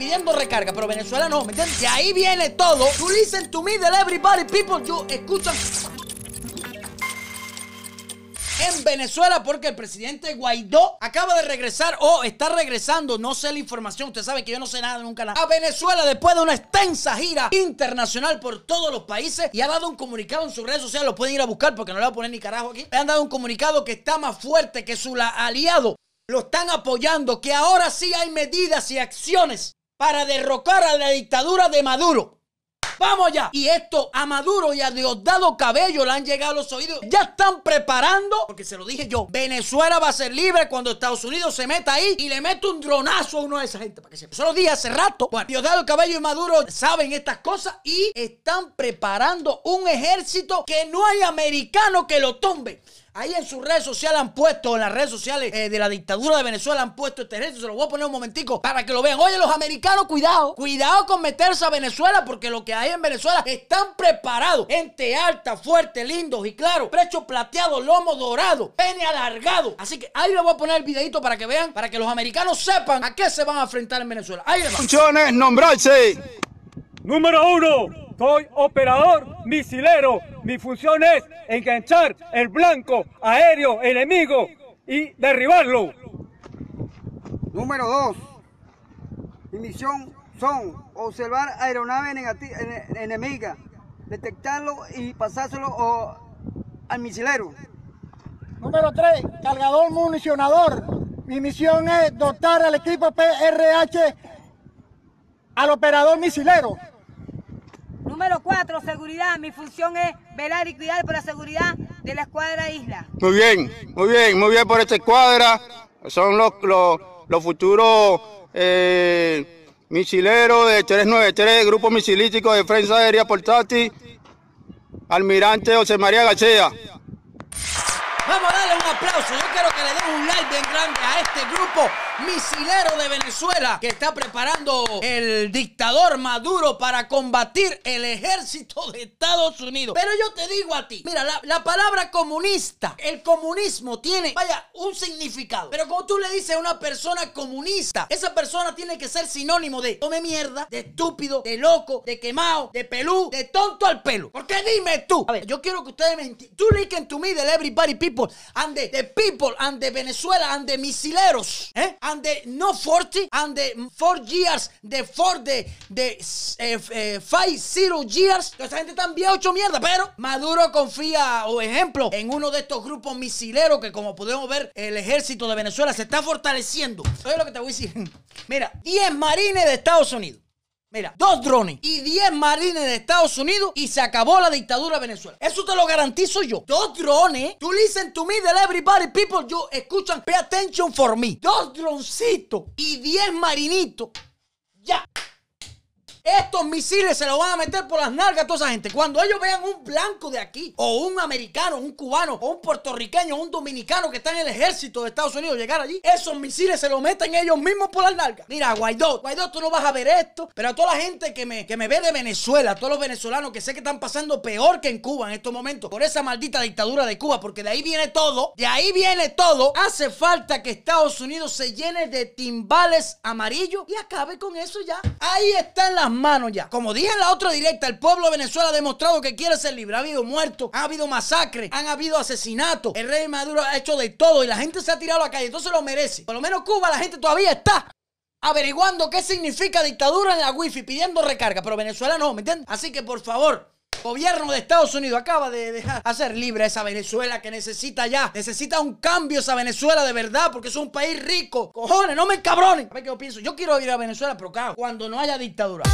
pidiendo recarga, pero Venezuela no, ¿me entiendes? De ahí viene todo. You listen to me, del everybody people, you escuchan en Venezuela porque el presidente Guaidó acaba de regresar o está regresando, no sé la información, usted sabe que yo no sé nada nunca nada, a Venezuela después de una extensa gira internacional por todos los países y ha dado un comunicado en sus redes sociales, lo pueden ir a buscar porque no le voy a poner ni carajo aquí, le han dado un comunicado que está más fuerte que su aliado, lo están apoyando, que ahora sí hay medidas y acciones para derrocar a la dictadura de Maduro. Vamos ya. Y esto a Maduro y a Diosdado Cabello le han llegado los oídos. Ya están preparando, porque se lo dije yo, Venezuela va a ser libre cuando Estados Unidos se meta ahí y le mete un dronazo a uno de esa gente. Para que se... Eso lo dije hace rato. Diosdado Cabello y Maduro saben estas cosas y están preparando un ejército que no hay americano que lo tumbe. Ahí en sus redes sociales han puesto, en las redes sociales eh, de la dictadura de Venezuela han puesto este ejército. Se lo voy a poner un momentico para que lo vean. Oye, los americanos, cuidado. Cuidado con meterse a Venezuela porque lo que hay en Venezuela están preparados. Gente alta, fuerte, lindos y claro. Precho plateado, lomo dorado, pene alargado. Así que ahí les voy a poner el videito para que vean, para que los americanos sepan a qué se van a enfrentar en Venezuela. Ahí les va. Funciones, nombrarse. Número uno. Soy operador misilero. Mi función es enganchar el blanco aéreo enemigo y derribarlo. Número 2. Mi misión son observar aeronaves enemigas, detectarlo y pasárselo al misilero. Número 3. Cargador municionador. Mi misión es dotar al equipo PRH al operador misilero. Número cuatro, seguridad. Mi función es velar y cuidar por la seguridad de la escuadra Isla. Muy bien, muy bien, muy bien por esta escuadra. Son los, los, futuros eh, misileros de 393, Grupo Misilístico de Defensa Aérea Portátil, Almirante José María García. Vamos a darle un aplauso. Yo quiero que le den un like bien grande a este grupo misilero de Venezuela que está preparando el dictador Maduro para combatir el ejército de Estados Unidos. Pero yo te digo a ti, mira, la, palabra comunista, el comunismo tiene, vaya, un significado. Pero como tú le dices a una persona comunista, esa persona tiene que ser sinónimo de tome mierda, de estúpido, de loco, de quemado, de pelú, de tonto al pelo. Porque dime tú, a ver, yo quiero que ustedes me entiendan. Tú listen to me del everybody people and people and the Venezuela and the misileros, ¿eh? and the no 40 and the 4 years, the 4 de, de eh, eh, five zero years. Esa gente también ocho mierda, pero Maduro confía, o ejemplo, en uno de estos grupos misileros que como podemos ver, el ejército de Venezuela se está fortaleciendo. Oye lo que te voy a decir. Mira, 10 marines de Estados Unidos. Mira, dos drones y 10 marines de Estados Unidos y se acabó la dictadura de Venezuela. Eso te lo garantizo yo. Dos drones. You listen to me, del everybody people. You escuchan, pay attention for me. Dos droncitos y 10 marinitos. Ya. Estos misiles se los van a meter por las nalgas a toda esa gente. Cuando ellos vean un blanco de aquí, o un americano, un cubano, o un puertorriqueño, o un dominicano que está en el ejército de Estados Unidos llegar allí, esos misiles se los meten ellos mismos por las nalgas. Mira, Guaidó, Guaidó, tú no vas a ver esto, pero a toda la gente que me, que me ve de Venezuela, a todos los venezolanos que sé que están pasando peor que en Cuba en estos momentos, por esa maldita dictadura de Cuba, porque de ahí viene todo, de ahí viene todo, hace falta que Estados Unidos se llene de timbales amarillos y acabe con eso ya. Ahí están las manos ya. Como dije en la otra directa, el pueblo de Venezuela ha demostrado que quiere ser libre. Ha habido muertos, ha habido masacres, han habido asesinatos. El rey Maduro ha hecho de todo y la gente se ha tirado a la calle. Entonces lo merece. Por lo menos Cuba, la gente todavía está averiguando qué significa dictadura en la wifi, pidiendo recarga. Pero Venezuela no, ¿me entiendes? Así que por favor, gobierno de Estados Unidos acaba de dejar hacer libre a esa Venezuela que necesita ya. Necesita un cambio esa Venezuela de verdad porque es un país rico. Cojones, no me cabronen. A ver qué yo pienso. Yo quiero ir a Venezuela, pero claro, cuando no haya dictadura.